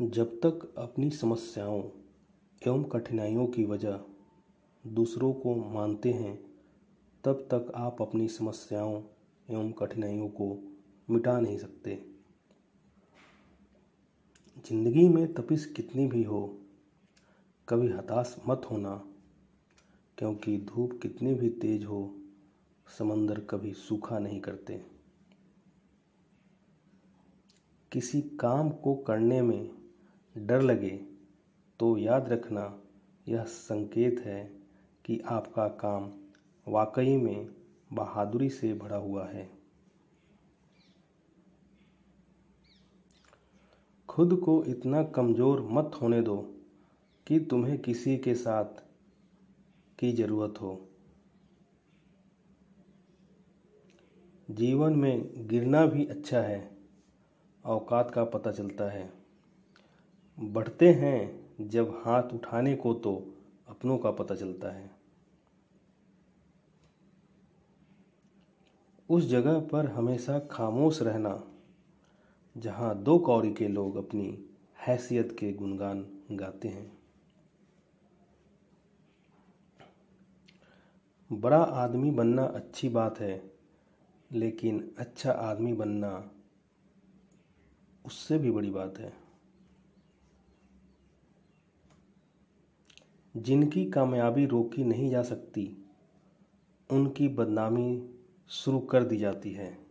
जब तक अपनी समस्याओं एवं कठिनाइयों की वजह दूसरों को मानते हैं, तब तक आप अपनी समस्याओं एवं कठिनाइयों को मिटा नहीं सकते। ज़िंदगी में तपिश कितनी भी हो, कभी हताश मत होना, क्योंकि धूप कितनी भी तेज हो, समंदर कभी सूखा नहीं करते। किसी काम को करने में डर लगे तो याद रखना यह संकेत है कि आपका काम वाकई में बहादुरी से भरा हुआ है। खुद को इतना कमज़ोर मत होने दो कि तुम्हें किसी के साथ की ज़रूरत हो। जीवन में गिरना भी अच्छा है, औकात का पता चलता है। बढ़ते हैं जब हाथ उठाने को तो अपनों का पता चलता है। उस जगह पर हमेशा खामोश रहना, जहाँ दो कौड़ी के लोग अपनी हैसियत के गुणगान गाते हैं। बड़ा आदमी बनना अच्छी बात है, लेकिन अच्छा आदमी बनना उससे भी बड़ी बात है। जिनकी कामयाबी रोकी नहीं जा सकती उनकी बदनामी शुरू कर दी जाती है।